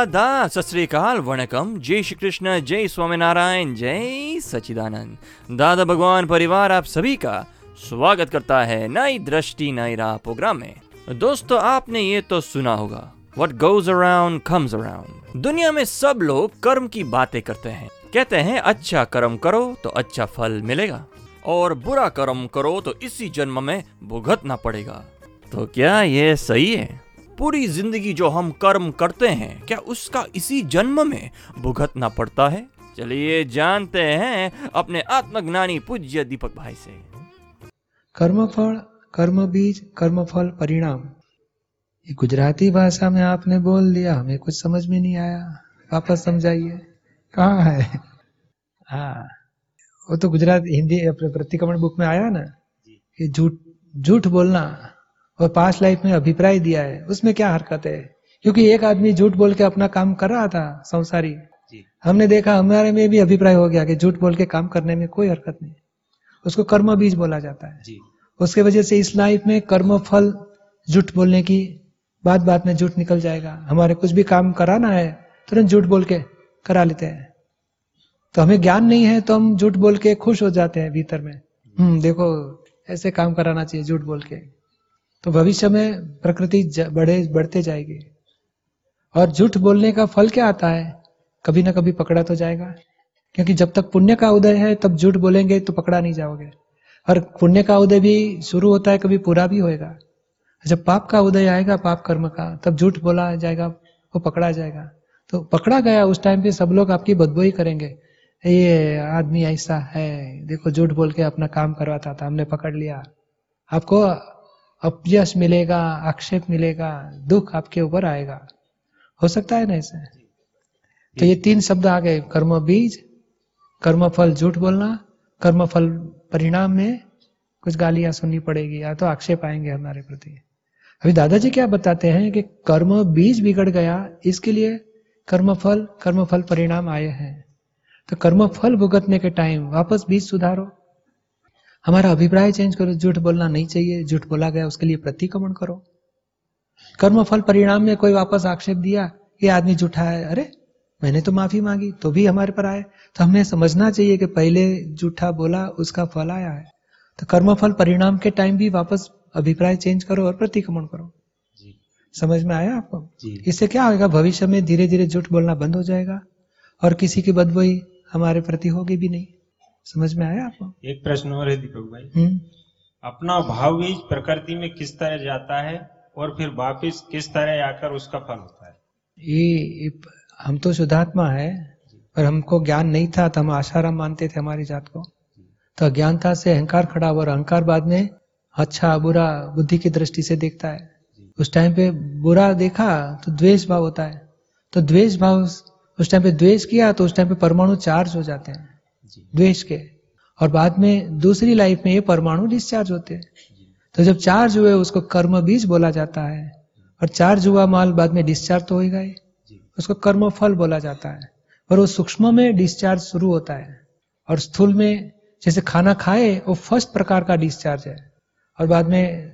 नमस्कार आदाब सत श्रीकाल वणकम। जय श्री कृष्ण जय स्वामीनारायण, जय सचिदानंद दादा भगवान, परिवार आप सभी का स्वागत करता है नई दृष्टि, नई राह प्रोग्राम में। दोस्तों, आपने ये तो सुना होगा, What goes around comes around. दुनिया में सब लोग कर्म की बातें करते हैं। कहते हैं अच्छा कर्म करो तो अच्छा फल मिलेगा, और बुरा कर्म करो तो इसी जन्म में भुगतना पड़ेगा। तो क्या ये सही है? पूरी ज़िंदगी जो हम कर्म करते हैं क्या उसका इसी जन्म में भुगतना पड़ता है? चलिए जानते हैं अपने आत्मज्ञानी पूज्य दीपक भाई से। कर्मफल कर्म बीज कर्मफल परिणाम। ये गुजराती भाषा में आपने बोल दिया हमें कुछ समझ में नहीं आया। वापस समझाइए। कहाँ है? हाँ वो तो गुजरात हिंदी प्रतिक्रमण बुक में आया ना? कि झूठ झूठ बोलना। और पास्ट लाइफ में अभिप्राय दिया है उसमें क्या हरकत है? क्योंकि एक आदमी झूठ बोल के अपना काम कर रहा था संसारी। हमने देखा हमारे में भी अभिप्राय हो गया कि झूठ बोल के काम करने में कोई हरकत नहीं उसको कर्म बीज बोला जाता है। जी। उसके वजह से इस लाइफ में कर्म फल झूठ बोलने की बात बात में झूठ निकल जाएगा। हमारे कुछ भी काम कराना है तुरंत झूठ बोल के करा लेते हैं। तो हमें ज्ञान नहीं है तो हम झूठ बोल के खुश हो जाते हैं भीतर में। हम्म देखो ऐसे काम कराना चाहिए झूठ बोल के। तो भविष्य में प्रकृति बढ़े, बढ़ते जाएगी। और झूठ बोलने का फल क्या आता है? कभी ना कभी पकड़ा तो जाएगा। क्योंकि जब तक पुण्य का उदय है, तब झूठ बोलेंगे तो पकड़ा नहीं जाओगे। और पुण्य का उदय भी शुरू होता है, कभी पूरा भी होएगा। जब पाप का उदय आएगा, पाप कर्म का, तब झूठ बोला जाएगा, वो पकड़ा जाएगा। तो पकड़ा गया उस टाइम पे सब लोग आपकी बदबोई करेंगे। ये आदमी ऐसा है, देखो झूठ बोल के अपना काम करवाता था, हमने पकड़ लिया। आपको अपयश मिलेगा, आक्षेप मिलेगा, दुख आपके ऊपर आएगा। हो सकता है ना ऐसे? तो ये तीन शब्द आ गए कर्म बीज कर्म फल झूठ बोलना कर्म फल परिणाम में कुछ गालियाँ सुननी पड़ेगी, या तो आक्षेप आएँगे हमारे प्रति। अभी दादाजी क्या बताते हैं कि कर्म बीज बिगड़ गया, इसके लिए कर्म फल कर्म फल परिणाम आए हैं। तो कर्म फल भुगतने के टाइम वापस बीज सुधारो। हमारा अभिप्राय चेंज करो झूठ बोलना नहीं चाहिए झूठ बोला गया उसके लिए प्रतिक्रमण करो। कर्म फल परिणाम में कोई वापस आक्षेप दिया ये आदमी झूठा है अरे मैंने तो माफ़ी मांगी तो भी हमारे पर आए। तो हमें समझना चाहिए कि पहले झूठा बोला उसका फल आया है। तो कर्म फल परिणाम के टाइम भी वापस अभिप्राय चेंज करो और प्रतिक्रमण करो। जी। समझ में आया आपको? जी। इससे क्या होगा भविष्य में धीरे धीरे झूठ बोलना बंद हो जाएगा और किसी की बदबोई हमारे प्रति होगी भी नहीं। समझ में आया आपको? एक प्रश्न और है दीपक भाई। हम्म। अपना भाव बीज प्रकृति में किस तरह जाता है और फिर वापिस किस तरह आकर उसका फल होता है? ये, हम तो शुद्धात्मा है पर हमको ज्ञान नहीं था तो हम आशाराम मानते थे हमारी जात को। तो अज्ञानता से अहंकार खड़ा हुआ और अहंकार बाद में अच्छा बुरा बुद्धि की दृष्टि से देखता है। उस टाइम पे बुरा देखा तो द्वेष भाव होता है। तो द्वेष भाव उस टाइम पे द्वेष किया तो उस टाइम पे परमाणु चार्ज हो जाते हैं। द्वेष के। और बाद में दूसरी लाइफ में ये परमाणु डिस्चार्ज होते हैं। तो जब चार्ज हुए उसको कर्म बीज बोला जाता है। और चार्ज हुआ माल बाद में डिस्चार्ज तो होगा ही। उसको कर्म फल बोला जाता है। और वो सूक्ष्म में डिस्चार्ज शुरू होता है। और स्थूल में जैसे खाना खाए वो फ़र्स्ट प्रकार का डिस्चार्ज है। और बाद में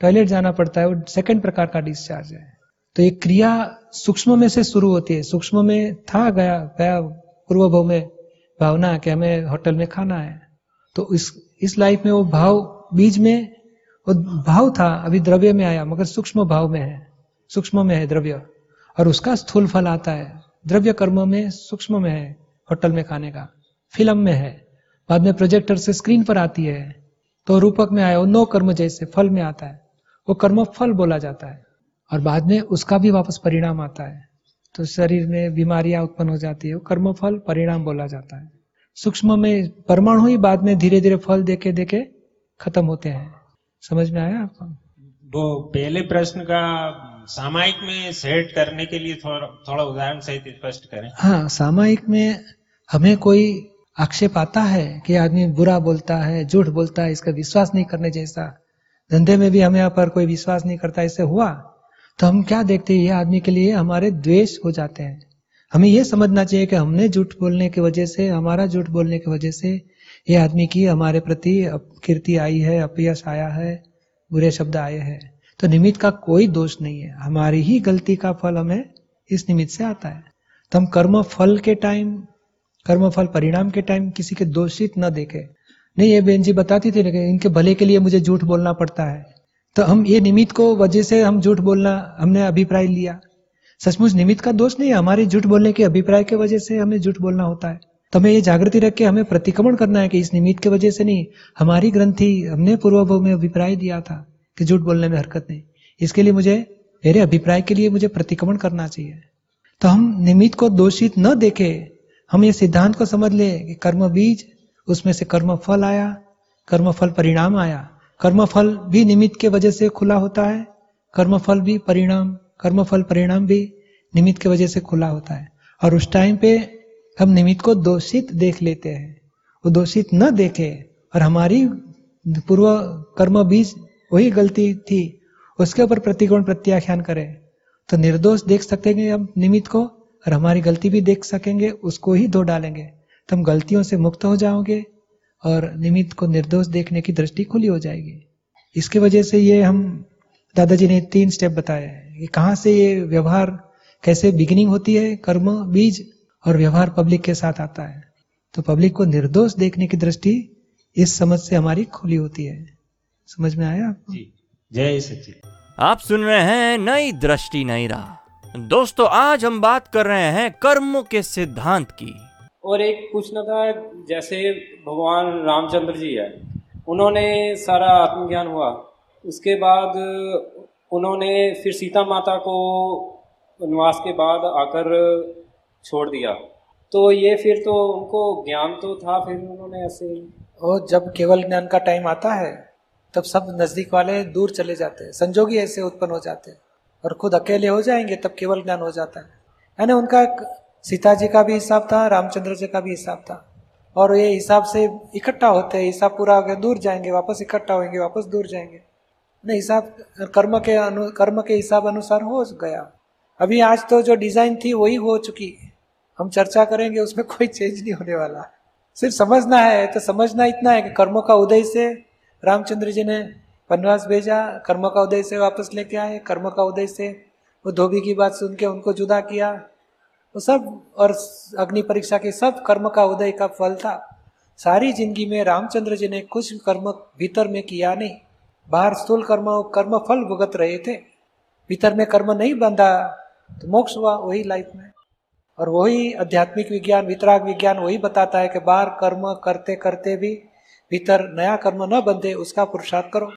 टॉयलेट जाना पड़ता है वो सेकंड प्रकार का डिस्चार्ज है। तो ये क्रिया सूक्ष्म में से शुरू होती है। सूक्ष्म में था गया गया पूर्व भाव में भावना कि हमें होटल में खाना है। तो इस इस लाइफ में वो भाव, बीज में, वो भाव था, अभी द्रव्य में आया, मगर सूक्ष्म भाव में है। सूक्ष्म में है द्रव्य। और उसका स्थूल फल आता है। द्रव्य कर्म में सूक्ष्म में है, होटल में खाने का। फ़िल्म में है। बाद में प्रोजेक्टर से स्क्रीन पर आती है। तो रूपक में आया, वो नो कर्म जैसे फल में आता है। वो कर्म फल बोला जाता है। और बाद में उसका भी वापस परिणाम आता है। तो शरीर में बीमारियाँ उत्पन्न हो जाती है। वो कर्म फल परिणाम बोला जाता है। सूक्ष्म में परमाणु ही बाद में धीरे धीरे फल देके देके खत्म होते हैं। समझ में आया आपको? वो पहले प्रश्न का सामायिक में सेट करने के लिए थोड़ा थोड़ा उदाहरण सहित स्पष्ट करें। हाँ सामायिक में हमें कोई आक्षेप आता है कि आदमी बुरा बोलता है झूठ बोलता है इसका विश्वास नहीं करने जैसा? धंधे में भी हमें यहाँ पर कोई विश्वास नहीं करता इससे हुआ? तो हम क्या देखते हैं? ये आदमी के लिए हमारे द्वेष हो जाते हैं। हमें ये समझना चाहिए कि हमने झूठ बोलने की वजह से, हमारा झूठ बोलने की वजह से, ये आदमी की हमारे प्रति कीर्ति आई है, अपयश आया है, बुरे शब्द आए हैं। तो निमित्त का कोई दोष नहीं है। हमारी ही गलती का फल हमें इस निमित्त से आता है। तो हम कर्म फल के टाइम, कर्म फल परिणाम के टाइम किसी के दोषित न देखे। नहीं, ये बेन जी बताती थी लेकिन इनके भले के लिए मुझे झूठ बोलना पड़ता है। तो हम ये निमित्त को वजह से हम झूठ बोलना, हमने अभिप्राय लिया। सचमुच निमित्त का दोष नहीं है हमारे झूठ बोलने के अभिप्राय के वजह से हमें झूठ बोलना होता है। तो हमें ये जागृति रख के हमें प्रतिक्रमण करना है कि इस निमित्त के वजह से नहीं, हमारी ग्रंथि हमने पूर्वभव में अभिप्राय दिया था कि झूठ बोलने में हरकत नहीं। इसके लिए मुझे, मेरे अभिप्राय के लिए मुझे प्रतिक्रमण करना चाहिए। तो हम निमित्त को दोषित न देखे, हम ये सिद्धांत को समझ ले कि कर्म बीज उसमें से कर्म फल आया कर्म फल परिणाम आया। कर्म फल भी निमित्त के वजह से खुला होता है, कर्मफल भी परिणाम, कर्मफल परिणाम भी निमित्त के वजह से खुला होता है। और उस टाइम पे हम निमित्त को दोषित देख लेते हैं। वो दोषित न देखे और हमारी पूर्व कर्म बीज वही गलती थी, उसके ऊपर प्रतिकोण प्रत्याख्यान करें। तो निर्दोष देख सकते हैं हम निमित्त को और हमारी गलती भी देख सकेंगे, उसको ही धो डालेंगे। तो हम गलतियों से मुक्त हो जाओगे। और निमित्त को निर्दोष देखने की दृष्टि खुली हो जाएगी। इसकी वजह से ये हम दादाजी ने तीन स्टेप बताए कि कहाँ से ये व्यवहार कैसे बिगिनिंग होती है कर्म बीज और व्यवहार पब्लिक के साथ आता है। तो पब्लिक को निर्दोष देखने की दृष्टि इस समझ से हमारी खुली होती है। समझ में आया आपको? जय सचिन आप सुन रहे हैं नई दृष्टि नई राह। दोस्तों आज हम बात कर रहे हैं कर्म के सिद्धांत की। और एक पूछना था, जैसे भगवान रामचंद्र जी है, उन्होंने सारा आत्मज्ञान हुआ। उसके बाद उन्होंने फिर सीता माता को वनवास के बाद आकर छोड़ दिया। तो ये फिर तो उनको ज्ञान तो था, फिर उन्होंने ऐसे और जब केवल ज्ञान का टाइम आता है, तब सब नज़दीक वाले दूर चले जाते हैं। संजोगी ऐसे उत्पन्न हो जाते हैं। और खुद अकेले हो जाएँगे, तब केवल ज्ञान हो जाता है। यानी उनका सीता जी का भी हिसाब था, रामचंद्र जी का भी हिसाब था। और ये हिसाब से इकट्ठा होते हैं हिसाब पूरा हो गया, दूर जाएँगे, वापस इकट्ठा होंगे, वापस दूर जाएँगे। नहीं, हिसाब, कर्म के अनु, कर्म के हिसाब अनुसार हो गया। अभी आज तो जो डिज़ाइन थी, वही हो चुकी। हम चर्चा करेंगे, उसमें कोई चेंज नहीं होने वाला। सिर्फ़ समझना है तो समझना इतना है कि कर्मों का उदय से रामचंद्र जी ने वनवास भेजा, कर्म का उदय से वापस लेके आए, कर्म का उदय से वो धोबी की बात सुन के उनको जुदा किया। वो सब, और अग्नि परीक्षा के सब कर्म का उदय का फल था। सारी ज़िंदगी में रामचंद्र जी ने कुछ कर्म भीतर में किया नहीं। बाहर स्थूल कर्म कर्म फल भुगत रहे थे। भीतर में कर्म नहीं बंधा तो मोक्ष हुआ वही लाइफ में। और वही आध्यात्मिक विज्ञान, वितराग विज्ञान वही बताता है कि बाहर कर्म करते करते भी भीतर नया कर्म न बंधे, उसका पुरुषार्थ करो।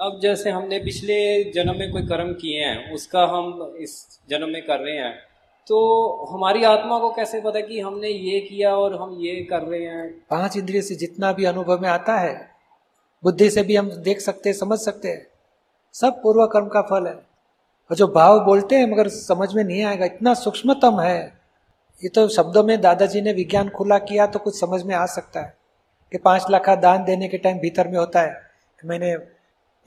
अब जैसे हमने पिछले जन्म में कोई कर्म किए हैं, उसका हम इस जन्म में कर रहे हैं। तो हमारी आत्मा को कैसे पता कि हमने ये किया और हम ये कर रहे हैं? पाँच इंद्रिय से जितना भी अनुभव में आता है, बुद्धि से भी हम देख सकते हैं, समझ सकते हैं। सब पूर्व कर्म का फल है। और जो भाव बोलते हैं, मगर समझ में नहीं आएगा, इतना सूक्ष्मतम है। ये तो शब्दों में दादाजी ने विज्ञान खुला किया तो कुछ समझ में आ सकता है कि पाँच लाख का दान देने के टाइम भीतर में होता है। मैंने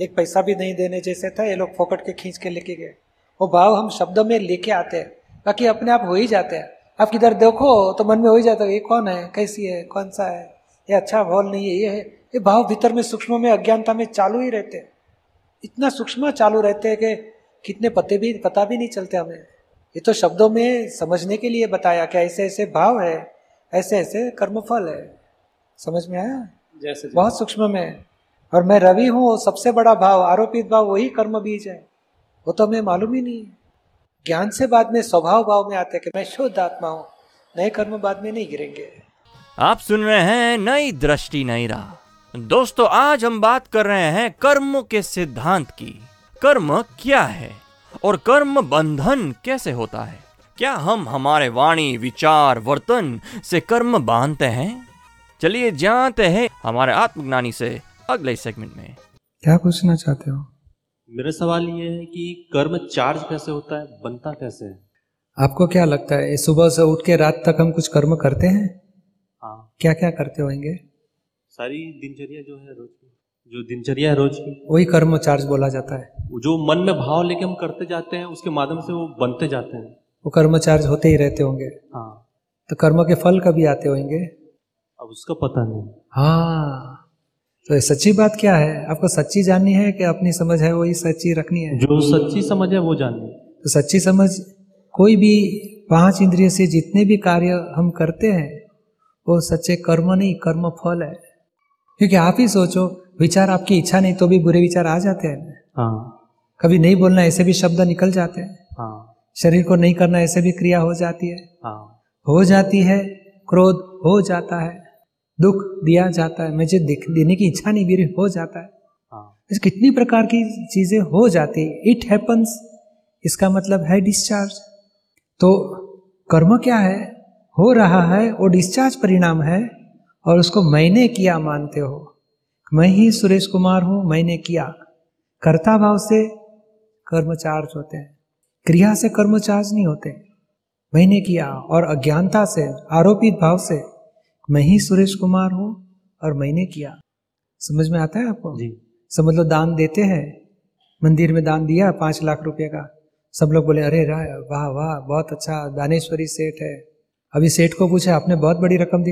एक पैसा भी नहीं देने जैसे था, ये लोग फोकट के खींच के लेके गए। वो भाव हम शब्दों में लेके आते हैं। बाकी अपने आप हो ही जाते हैं। आप किधर देखो तो मन में हो ही जाता है ये कौन है? कैसी है? कौन सा है? ये अच्छा भाव नहीं है ये है। ये भाव भीतर में सूक्ष्म में अज्ञानता में चालू ही रहते हैं। इतना सूक्ष्म चालू रहते हैं कि कितने पते भी पता भी नहीं चलते हमें। ये तो शब्दों में समझने के लिए बताया कि ऐसे ऐसे भाव है ऐसे ऐसे कर्मफल है। समझ में आया? जैसे बहुत सूक्ष्म में। और मैं रवि हूँ सबसे बड़ा भाव आरोपित भाव वही कर्म बीज है। वो तो हमें मालूम ही नहीं ज्ञान से बाद में स्वभाव भाव में आते कि मैं शुद्ध आत्मा हूँ। नए कर्म बाद में नहीं गिरेंगे। आप सुन रहे हैं नई दृष्टि नई राह। दोस्तों आज हम बात कर रहे हैं कर्म के सिद्धांत की। कर्म क्या है और कर्म बंधन कैसे होता है? क्या हम हमारे वाणी विचार वर्तन से कर्म बांधते हैं? चलिए जानते हैं हमारे आत्मज्ञानी से अगले सेगमेंट में। क्या पूछना चाहते हो? मेरा सवाल ये है कि कर्म चार्ज कैसे होता है? बनता कैसे है? आपको क्या लगता है सुबह से उठ के रात तक हम कुछ कर्म करते हैं? हाँ। क्या क्या करते होंगे? सारी दिनचर्या जो है रोज की जो दिनचर्या है रोज की वही कर्म चार्ज बोला जाता है। जो मन में भाव लेके हम करते जाते हैं उसके माध्यम से वो बनते जाते हैं। वो कर्म चार्ज होते ही रहते होंगे। हाँ। तो कर्म के फल कभी आते होंगे? अब उसका पता नहीं। हाँ। तो ये सच्ची बात क्या है? आपको सच्ची जाननी है कि अपनी समझ है वही सच्ची रखनी है? जो सच्ची समझ है वो जाननी तो सच्ची समझ कोई भी पाँच इंद्रिय से जितने भी कार्य हम करते हैं वो सच्चे कर्म नहीं कर्म फल है। क्योंकि आप ही सोचो विचार आपकी इच्छा नहीं तो भी बुरे विचार आ जाते हैं। हाँ। कभी नहीं बोलना ऐसे भी शब्द निकल जाते हैं। हाँ। शरीर को नहीं करना ऐसे भी क्रिया हो जाती है। हाँ। हो जाती है क्रोध हो जाता है। दुख दिया जाता है। मुझे देने की इच्छा नहीं मेरी हो जाता है। हाँ। कितनी प्रकार की चीज़ें हो जाती है। इट हैपन्स इसका मतलब है डिस्चार्ज तो कर्म क्या है? हो रहा है वो डिस्चार्ज परिणाम है और उसको मैंने किया मानते हो। मैं ही सुरेश कुमार हूँ मैंने किया। कर्ता भाव से कर्म चार्ज होते हैं। क्रिया से कर्म चार्ज नहीं होते। मैंने किया और अज्ञानता से आरोपित भाव से। मैं ही सुरेश कुमार हूँ और मैंने किया। समझ में आता है आपको? जी। समझ लो दान देते हैं। मंदिर में दान दिया पाँच लाख रुपए का। सब लोग बोले अरे वाह वाह बहुत अच्छा दानेश्वरी सेठ है। अभी सेठ को पूछे आपने बहुत बड़ी रकम दी?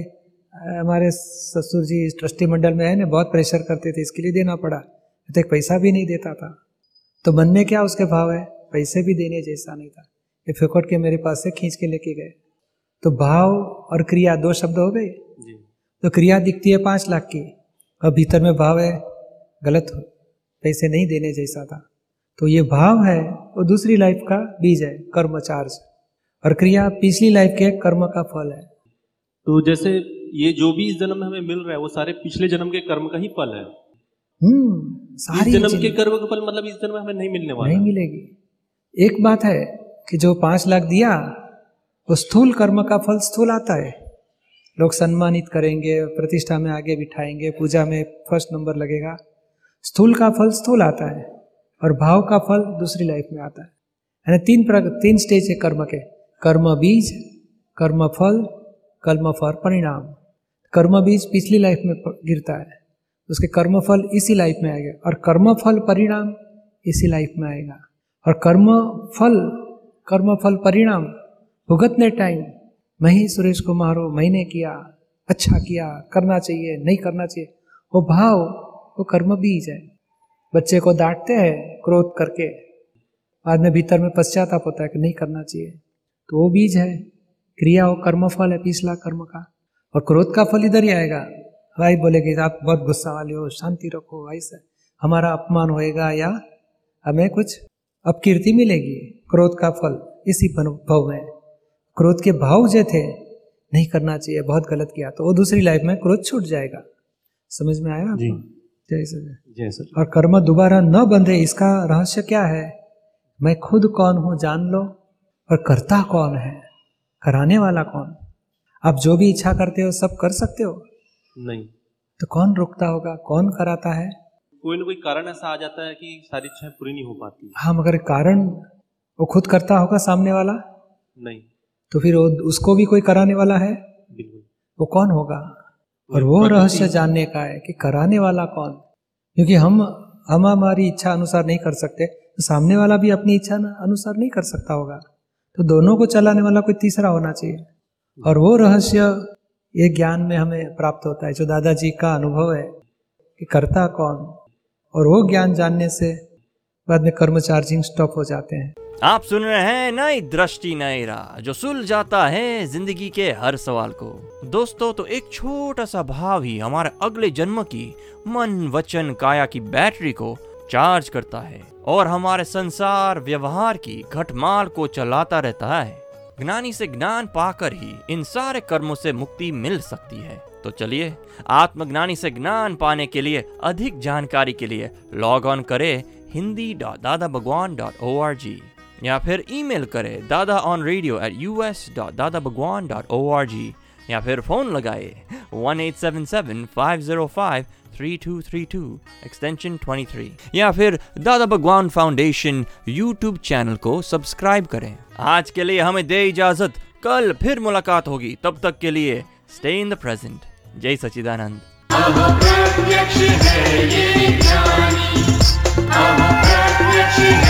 हमारे ससुर जी ट्रस्टी मंडल में है ना बहुत प्रेशर करते थे इसके लिए देना पड़ा। तो एक पैसा भी नहीं देता था। तो मन में क्या उसके भाव है? पैसे भी देने जैसा नहीं था। ये फिकट के मेरे पास से खींच के लेके गए। तो भाव और क्रिया दो शब्द हो गए? तो क्रिया दिखती है पाँच लाख की और भीतर में भाव है गलत पैसे नहीं देने जैसा था। तो ये भाव है वो दूसरी लाइफ का बीज है कर्म चार्ज और क्रिया पिछली लाइफ के कर्म का फल है। तो जैसे ये जो भी इस जन्म में हमें मिल रहा है वो सारे पिछले जन्म के कर्म का ही फल है। हम्म सारी जन्म के कर्म का फल मतलब इस जन्म में हमें नहीं मिलने वाला। नहीं मिलेगी। एक बात है कि जो पाँच लाख दिया वो स्थूल कर्म का फल स्थूल आता है। लोग सम्मानित करेंगे, प्रतिष्ठा में आगे बिठाएँगे, पूजा में फ़र्स्ट नंबर लगेगा। स्थूल का फल स्थूल आता है और भाव का फल दूसरी लाइफ में आता है। यानी तीन प्रकार तीन स्टेज है कर्म के। कर्म बीज, कर्म फल कर्म फल परिणाम। कर्म बीज पिछली लाइफ में गिरता है। उसके कर्म फल इसी लाइफ में आएगा और कर्म फल परिणाम इसी लाइफ में आएगा। और कर्म फल कर्म फल परिणाम, भुगतने टाइम मैं ही सुरेश कुमार हूँ, मैंने किया अच्छा किया, करना चाहिए, नहीं करना चाहिए। वो भाव, वो कर्म बीज है। बच्चे को डांटते हैं क्रोध करके। बाद में भीतर में पश्चाताप होता है कि नहीं करना चाहिए। तो वो बीज है। क्रिया वो कर्म फल है, पिछला कर्म का। और क्रोध का फल इधर ही आएगा। भाई बोलेगी, आप बहुत गुस्सा वाले हो, शांति रखो ऐसा हमारा अपमान होएगा या हमें कुछ अपकीर्ति मिलेगी। क्रोध का फल इसी भाव में क्रोध के भाव जो थे नहीं करना चाहिए बहुत गलत किया तो वो दूसरी लाइफ में क्रोध छूट जाएगा। समझ में आया जी। जय सच्चिदानंद। जय सर। और कर्म दोबारा न बंधे इसका रहस्य क्या है? मैं खुद कौन हूँ जान लो और करता कौन है? कराने वाला कौन? आप जो भी इच्छा करते हो सब कर सकते हो? नहीं। तो कौन रोकता होगा? कौन कराता है? कोई ना कोई कारण ऐसा आ जाता है कि सारी इच्छाएँ पूरी नहीं हो पाती। हाँ मगर कारण वो खुद करता होगा सामने वाला? नहीं। तो फिर उसको भी कोई कराने वाला है? वो कौन होगा? और वो रहस्य जानने का है कि कराने वाला कौन? क्योंकि हम हम हमारी इच्छा अनुसार नहीं कर सकते तो सामने वाला भी अपनी इच्छा अनुसार नहीं कर सकता होगा। तो दोनों को चलाने वाला कोई तीसरा होना चाहिए। और वो रहस्य ये ज्ञान में हमें प्राप्त होता है जो दादाजी का अनुभव है कि करता कौन। और वो ज्ञान जानने से बाद में कर्म चार्जिंग स्टॉप हो जाते हैं। आप सुन रहे हैं नई दृष्टि, नई राह, जो सुलझाता है ज़िंदगी के हर सवाल को। दोस्तों तो एक छोटा सा भाव ही हमारे अगले जन्म की मन वचन काया की बैटरी को चार्ज करता है और हमारे संसार व्यवहार की घटमाल को चलाता रहता है। ज्ञानी से ज्ञान पाकर ही इन सारे कर्मों से मुक्ति मिल सकती है। तो चलिए, आत्मज्ञानी से ज्ञान पाने के लिए, अधिक जानकारी के लिए लॉग ऑन करें, Hindi dot Dada Bhagwan dot O R G या फिर ईमेल करें Dada on radio at U S dot Dada Bhagwan dot O R G या फिर फ़ोन लगाए one eight seven seven five zero five three two three two extension twenty three या फिर Dada Bhagwan foundation YouTube channel को subscribe करें। आज के लिए हमें दे इजाज़त। कल फिर मुलाकात होगी। तब तक के लिए स्टे इन द प्रेजेंट जय सचिदानंद है ये